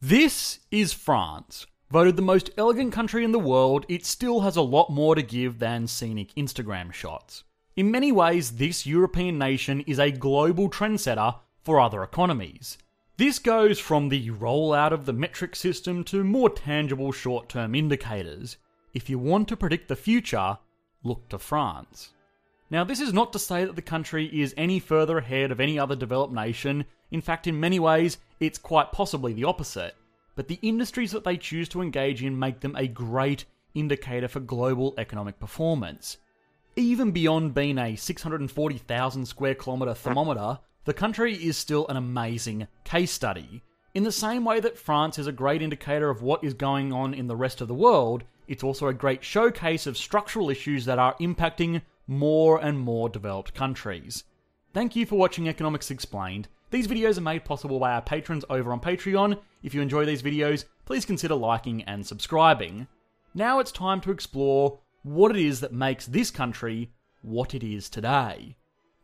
This is France. Voted the most elegant country in the world, it still has a lot more to give than scenic Instagram shots. In many ways, this European nation is a global trendsetter for other economies. This goes from the rollout of the metric system to more tangible short term indicators. If you want to predict the future, look to France. Now, this is not to say that the country is any further ahead of any other developed nation. In fact, in many ways, it's quite possibly the opposite. But the industries that they choose to engage in make them a great indicator for global economic performance. Even beyond being a 640,000 square kilometre thermometer, the country is still an amazing case study. In the same way that France is a great indicator of what is going on in the rest of the world, it's also a great showcase of structural issues that are impacting more and more developed countries. Thank you for watching Economics Explained. These videos are made possible by our patrons over on Patreon. If you enjoy these videos, please consider liking and subscribing. Now it's time to explore what it is that makes this country what it is today.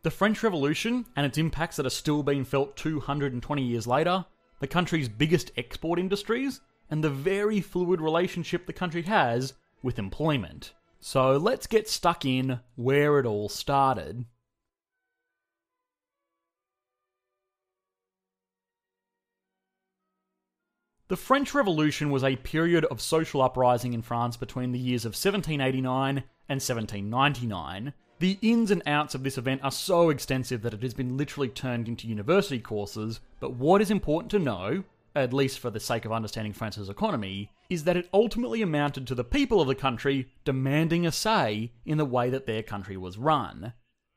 The French Revolution and its impacts that are still being felt 220 years later, the country's biggest export industries, and the very fluid relationship the country has with employment. So let's get stuck in where it all started. The French Revolution was a period of social uprising in France between the years of 1789 and 1799. The ins and outs of this event are so extensive that it has been literally turned into university courses, but what is important to know, at least for the sake of understanding France's economy, is that it ultimately amounted to the people of the country demanding a say in the way that their country was run.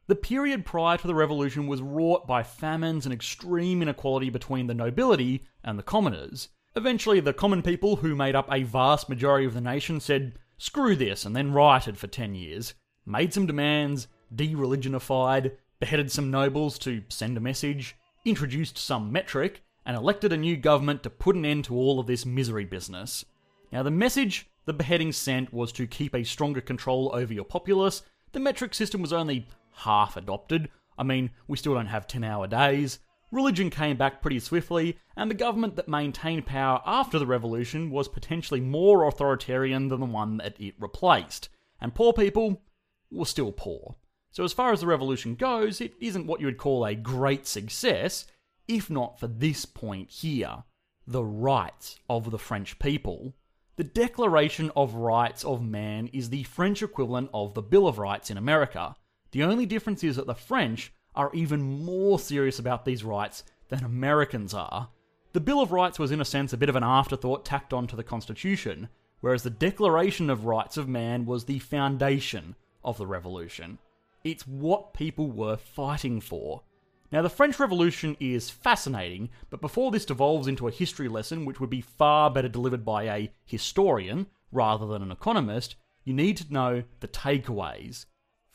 The period prior to the revolution was wrought by famines and extreme inequality between the nobility and the commoners. Eventually, the common people, who made up a vast majority of the nation, said, screw this, and then rioted for 10 years, made some demands, de religionified, beheaded some nobles to send a message, introduced some metric, and elected a new government to put an end to all of this misery business. Now, the message the beheading sent was to keep a stronger control over your populace. The metric system was only half adopted. I mean, we still don't have 10 hour days. Religion came back pretty swiftly, and the government that maintained power after the revolution was potentially more authoritarian than the one that it replaced. And poor people were still poor. So, as far as the revolution goes, it isn't what you would call a great success, if not for this point here the rights of the French people. The Declaration of Rights of Man is the French equivalent of the Bill of Rights in America. The only difference is that the French are even more serious about these rights than Americans are. The Bill of Rights was, in a sense, a bit of an afterthought tacked onto the Constitution, whereas the Declaration of Rights of Man was the foundation of the revolution. It's what people were fighting for. Now, the French Revolution is fascinating, but before this devolves into a history lesson, which would be far better delivered by a historian rather than an economist, you need to know the takeaways.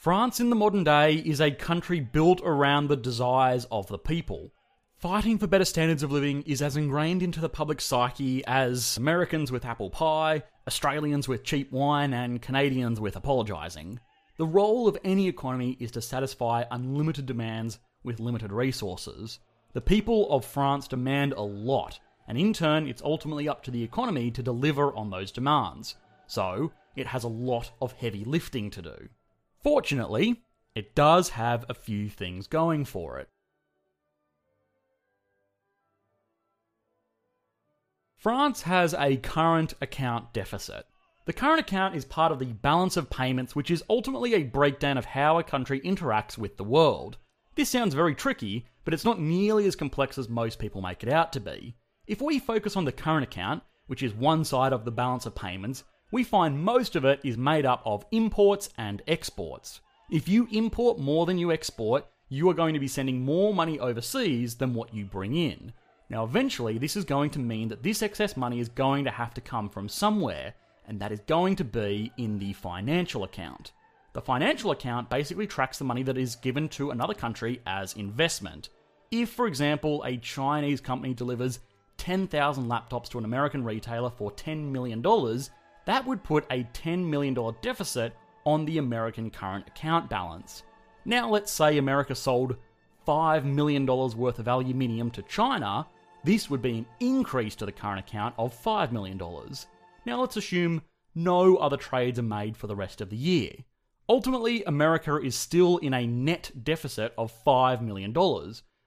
France in the modern day is a country built around the desires of the people. Fighting for better standards of living is as ingrained into the public psyche as Americans with apple pie, Australians with cheap wine, and Canadians with apologising. The role of any economy is to satisfy unlimited demands with limited resources. The people of France demand a lot, and in turn, it's ultimately up to the economy to deliver on those demands. So, it has a lot of heavy lifting to do. Fortunately, it does have a few things going for it. France has a current account deficit. The current account is part of the balance of payments, which is ultimately a breakdown of how a country interacts with the world. This sounds very tricky, but it's not nearly as complex as most people make it out to be. If we focus on the current account, which is one side of the balance of payments, we find most of it is made up of imports and exports. If you import more than you export, you are going to be sending more money overseas than what you bring in. Now, eventually, this is going to mean that this excess money is going to have to come from somewhere, and that is going to be in the financial account. The financial account basically tracks the money that is given to another country as investment. If, for example, a Chinese company delivers 10,000 laptops to an American retailer for $10 million, that would put a $10 million deficit on the American current account balance. Now, let's say America sold $5 million worth of aluminium to China, this would be an increase to the current account of $5 million. Now, let's assume no other trades are made for the rest of the year. Ultimately, America is still in a net deficit of $5 million,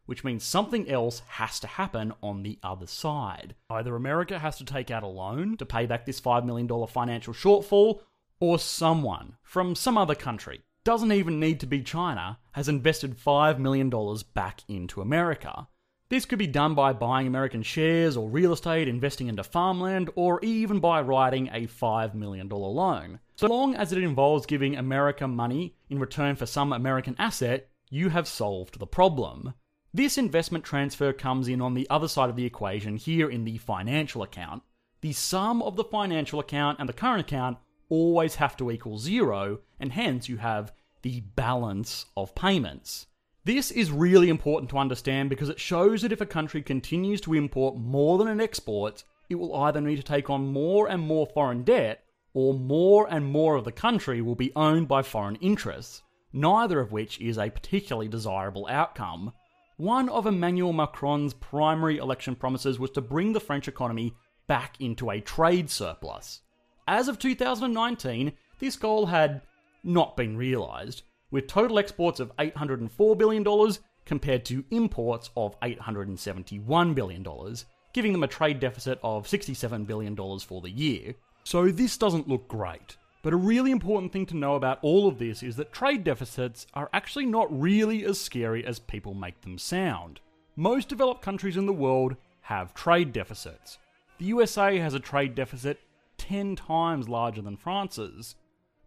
which means something else has to happen on the other side. Either America has to take out a loan to pay back this $5 million financial shortfall, or someone from some other country, doesn't even need to be China, has invested $5 million back into America. This could be done by buying American shares or real estate, investing into farmland, or even by writing a $5 million loan. So long as it involves giving America money in return for some American asset, you have solved the problem. This investment transfer comes in on the other side of the equation here in the financial account. The sum of the financial account and the current account always have to equal zero, and hence you have the balance of payments. This is really important to understand because it shows that if a country continues to import more than it exports, it will either need to take on more and more foreign debt, or more and more of the country will be owned by foreign interests, neither of which is a particularly desirable outcome. One of Emmanuel Macron's primary election promises was to bring the French economy back into a trade surplus. As of 2019, this goal had not been realised, with total exports of $804 billion compared to imports of $871 billion, giving them a trade deficit of $67 billion for the year. So this doesn't look great. But a really important thing to know about all of this is that trade deficits are actually not really as scary as people make them sound. Most developed countries in the world have trade deficits. The USA has a trade deficit 10 times larger than France's.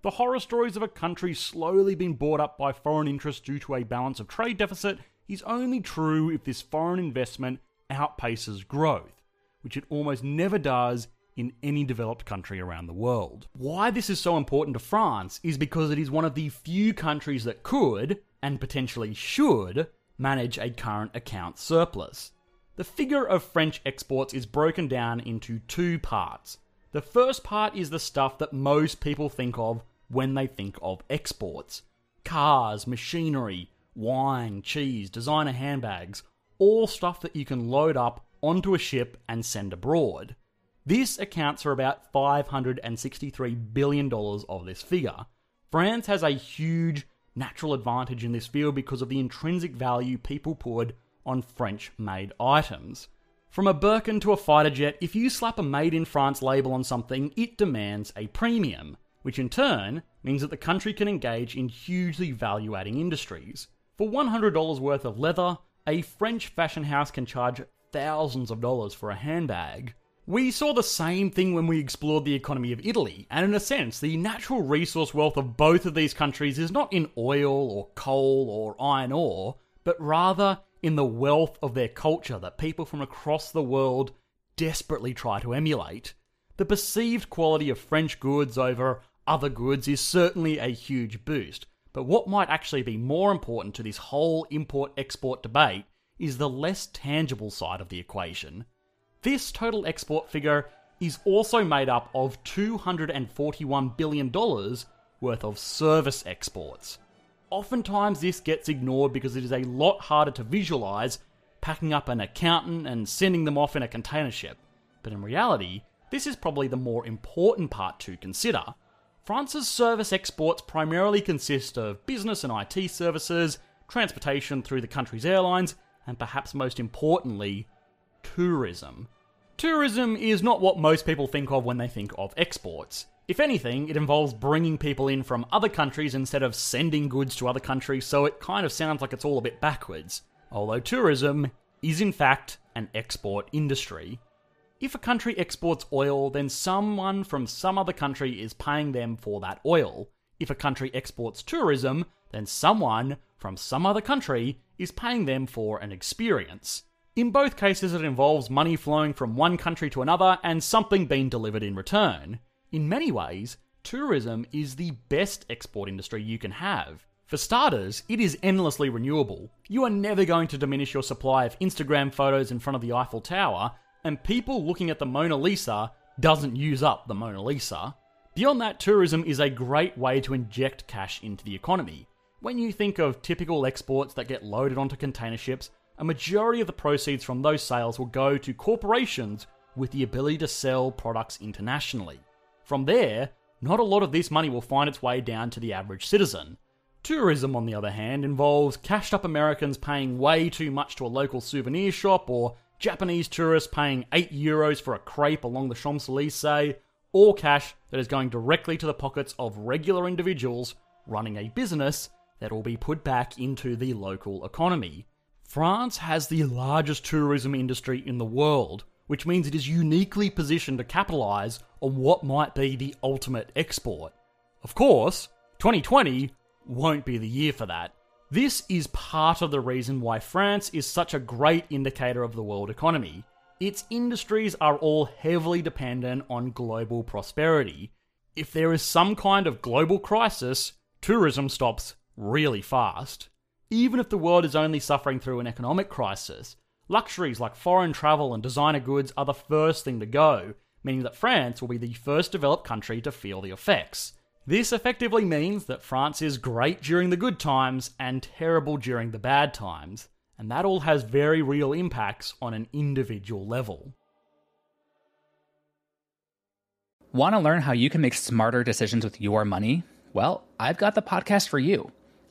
The horror stories of a country slowly being bought up by foreign interests due to a balance of trade deficit is only true if this foreign investment outpaces growth, which it almost never does in any developed country around the world. Why this is so important to France is because it is one of the few countries that could, and potentially should, manage a current account surplus. The figure of French exports is broken down into two parts. The first part is the stuff that most people think of when they think of exports cars, machinery, wine, cheese, designer handbags, all stuff that you can load up onto a ship and send abroad. This accounts for about $563 billion of this figure. France has a huge natural advantage in this field because of the intrinsic value people put on French made items. From a Birkin to a fighter jet, if you slap a Made in France label on something, it demands a premium, which in turn means that the country can engage in hugely value adding industries. For $100 worth of leather, a French fashion house can charge thousands of dollars for a handbag. We saw the same thing when we explored the economy of Italy, and in a sense, the natural resource wealth of both of these countries is not in oil or coal or iron ore, but rather in the wealth of their culture that people from across the world desperately try to emulate. The perceived quality of French goods over other goods is certainly a huge boost, but what might actually be more important to this whole import export debate is the less tangible side of the equation this total export figure is also made up of $241 billion worth of service exports. Oftentimes, this gets ignored because it is a lot harder to visualize packing up an accountant and sending them off in a container ship. But in reality, this is probably the more important part to consider. France's service exports primarily consist of business and IT services, transportation through the country's airlines, and perhaps most importantly, tourism. Tourism is not what most people think of when they think of exports. If anything, it involves bringing people in from other countries instead of sending goods to other countries, so it kind of sounds like it's all a bit backwards. Although tourism is in fact an export industry. If a country exports oil, then someone from some other country is paying them for that oil. If a country exports tourism, then someone from some other country is paying them for an experience. In both cases, it involves money flowing from one country to another and something being delivered in return. In many ways, tourism is the best export industry you can have. For starters, it is endlessly renewable. You are never going to diminish your supply of Instagram photos in front of the Eiffel Tower, and people looking at the Mona Lisa doesn't use up the Mona Lisa. Beyond that, tourism is a great way to inject cash into the economy. When you think of typical exports that get loaded onto container ships, a majority of the proceeds from those sales will go to corporations with the ability to sell products internationally. From there, not a lot of this money will find its way down to the average citizen. Tourism, on the other hand, involves cashed up Americans paying way too much to a local souvenir shop, or Japanese tourists paying 8 euros for a crepe along the Champs Elysees, or cash that is going directly to the pockets of regular individuals running a business that will be put back into the local economy. France has the largest tourism industry in the world, which means it is uniquely positioned to capitalise on what might be the ultimate export. Of course, 2020 won't be the year for that. This is part of the reason why France is such a great indicator of the world economy. Its industries are all heavily dependent on global prosperity. If there is some kind of global crisis, tourism stops really fast. Even if the world is only suffering through an economic crisis, luxuries like foreign travel and designer goods are the first thing to go, meaning that France will be the first developed country to feel the effects. This effectively means that France is great during the good times and terrible during the bad times, and that all has very real impacts on an individual level. Want to learn how you can make smarter decisions with your money? Well, I've got the podcast for you.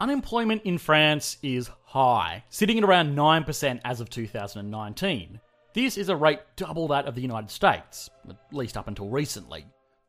Unemployment in France is high, sitting at around 9% as of 2019. This is a rate double that of the United States, at least up until recently.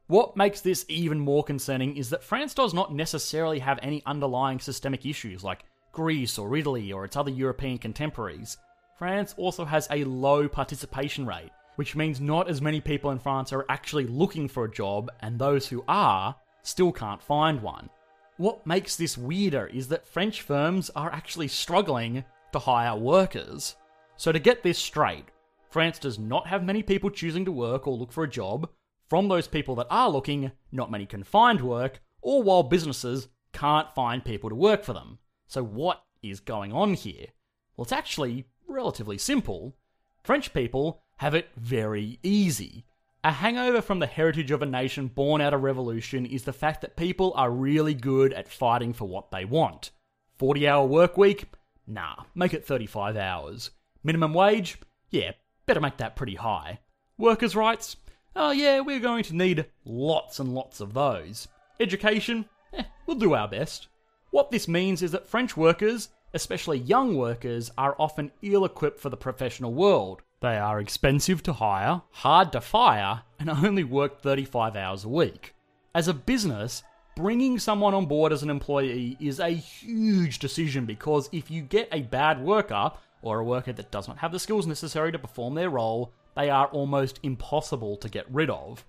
What makes this even more concerning is that France does not necessarily have any underlying systemic issues like Greece or Italy or its other European contemporaries. France also has a low participation rate, which means not as many people in France are actually looking for a job, and those who are still can't find one. What makes this weirder is that French firms are actually struggling to hire workers. So, to get this straight, France does not have many people choosing to work or look for a job. From those people that are looking, not many can find work, or while businesses can't find people to work for them. So, what is going on here? Well, it's actually relatively simple. French people have it very easy. A hangover from the heritage of a nation born out of revolution is the fact that people are really good at fighting for what they want. 40 hour work week? Nah, make it 35 hours. Minimum wage? Yeah, better make that pretty high. Workers' rights? Oh yeah, we're going to need lots and lots of those. Education? Eh, we'll do our best. What this means is that French workers, especially young workers, are often ill equipped for the professional world. They are expensive to hire, hard to fire, and only work 35 hours a week. As a business, bringing someone on board as an employee is a huge decision because if you get a bad worker, or a worker that does not have the skills necessary to perform their role, they are almost impossible to get rid of.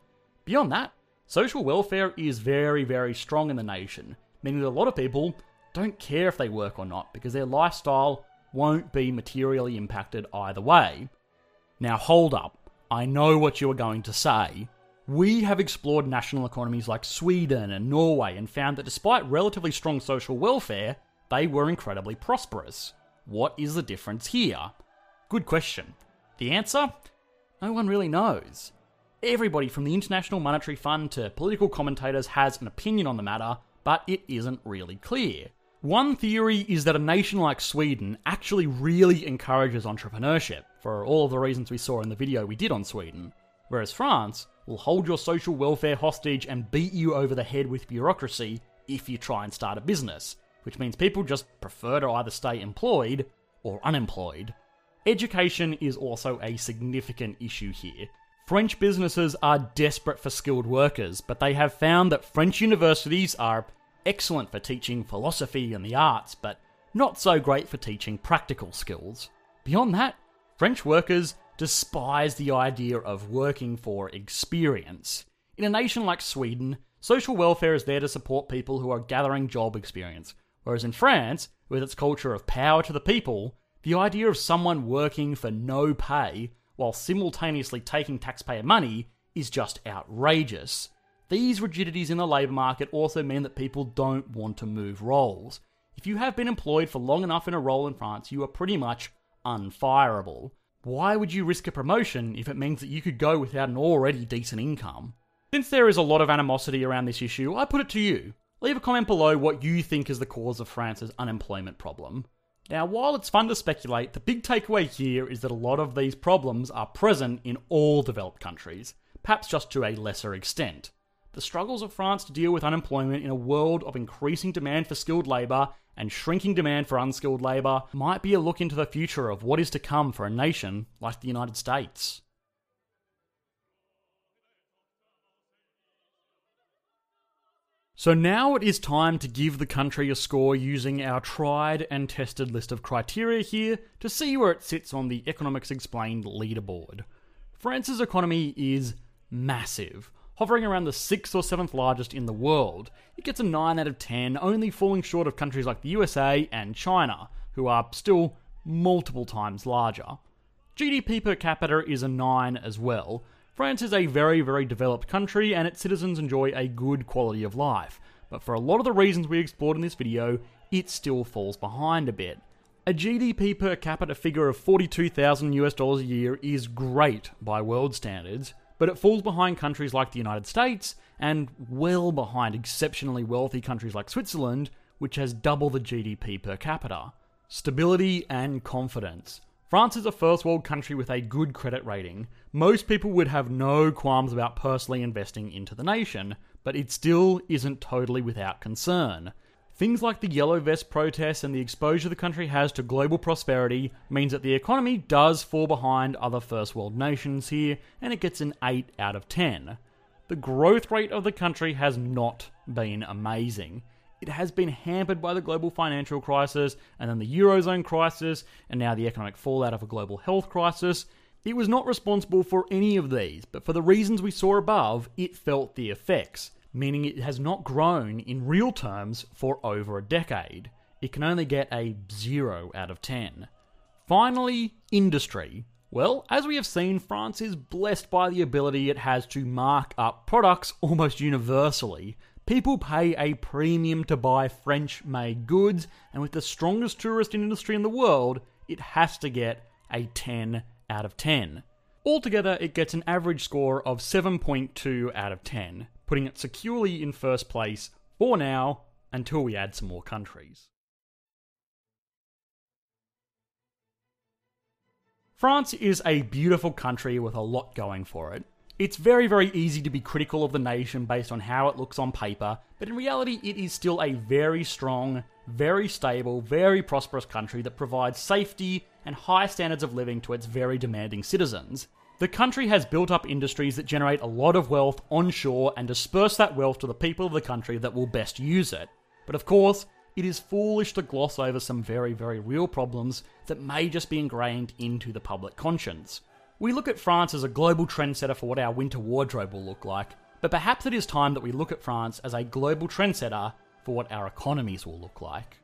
Beyond that, social welfare is very, very strong in the nation, meaning that a lot of people don't care if they work or not because their lifestyle won't be materially impacted either way. Now, hold up. I know what you are going to say. We have explored national economies like Sweden and Norway and found that despite relatively strong social welfare, they were incredibly prosperous. What is the difference here? Good question. The answer? No one really knows. Everybody from the International Monetary Fund to political commentators has an opinion on the matter, but it isn't really clear. One theory is that a nation like Sweden actually really encourages entrepreneurship, for all of the reasons we saw in the video we did on Sweden, whereas France will hold your social welfare hostage and beat you over the head with bureaucracy if you try and start a business, which means people just prefer to either stay employed or unemployed. Education is also a significant issue here. French businesses are desperate for skilled workers, but they have found that French universities are excellent for teaching philosophy and the arts, but not so great for teaching practical skills. Beyond that, French workers despise the idea of working for experience. In a nation like Sweden, social welfare is there to support people who are gathering job experience, whereas in France, with its culture of power to the people, the idea of someone working for no pay while simultaneously taking taxpayer money is just outrageous. These rigidities in the labour market also mean that people don't want to move roles. If you have been employed for long enough in a role in France, you are pretty much unfireable. Why would you risk a promotion if it means that you could go without an already decent income? Since there is a lot of animosity around this issue, I put it to you. Leave a comment below what you think is the cause of France's unemployment problem. Now, while it's fun to speculate, the big takeaway here is that a lot of these problems are present in all developed countries, perhaps just to a lesser extent. The struggles of France to deal with unemployment in a world of increasing demand for skilled labour and shrinking demand for unskilled labour might be a look into the future of what is to come for a nation like the United States. So now it is time to give the country a score using our tried and tested list of criteria here to see where it sits on the Economics Explained leaderboard. France's economy is massive, hovering around the sixth or seventh largest in the world. It gets a 9 out of 10, only falling short of countries like the USA and China, who are still multiple times larger. GDP per capita is a 9 as well, France is a very, very developed country and its citizens enjoy a good quality of life, but for a lot of the reasons we explored in this video, it still falls behind a bit. A GDP per capita figure of 42,000 US dollars a year is great by world standards, but it falls behind countries like the United States and well behind exceptionally wealthy countries like Switzerland, which has double the GDP per capita. Stability and confidence. France is a first world country with a good credit rating. Most people would have no qualms about personally investing into the nation, but it still isn't totally without concern. Things like the Yellow Vest protests and the exposure the country has to global prosperity means that the economy does fall behind other first world nations here, and it gets an 8 out of 10. The growth rate of the country has not been amazing it has been hampered by the global financial crisis and then the Eurozone crisis and now the economic fallout of a global health crisis. It was not responsible for any of these, but for the reasons we saw above, it felt the effects, meaning it has not grown in real terms for over a decade. It can only get a 0 out of 10. Finally, industry. Well, as we have seen, France is blessed by the ability it has to mark up products almost universally, People pay a premium to buy French made goods, and with the strongest tourist industry in the world, it has to get a 10 out of 10. Altogether, it gets an average score of 7.2 out of 10, putting it securely in first place for now until we add some more countries. France is a beautiful country with a lot going for it. It's very, very easy to be critical of the nation based on how it looks on paper, but in reality, it is still a very strong, very stable, very prosperous country that provides safety and high standards of living to its very demanding citizens. The country has built up industries that generate a lot of wealth onshore and disperse that wealth to the people of the country that will best use it. But of course, it is foolish to gloss over some very, very real problems that may just be ingrained into the public conscience. We look at France as a global trendsetter for what our winter wardrobe will look like, but perhaps it is time that we look at France as a global trendsetter for what our economies will look like.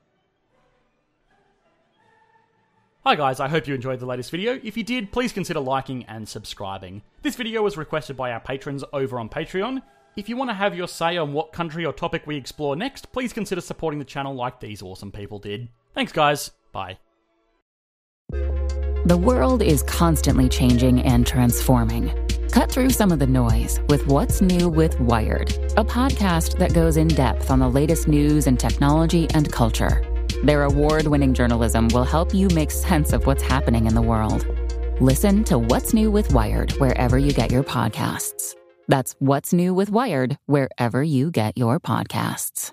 Hi guys, I hope you enjoyed the latest video. If you did, please consider liking and subscribing. This video was requested by our patrons over on Patreon. If you want to have your say on what country or topic we explore next, please consider supporting the channel like these awesome people did. Thanks guys, bye. The world is constantly changing and transforming. Cut through some of the noise with What's New with Wired, a podcast that goes in depth on the latest news and technology and culture. Their award winning journalism will help you make sense of what's happening in the world. Listen to What's New with Wired wherever you get your podcasts. That's What's New with Wired wherever you get your podcasts.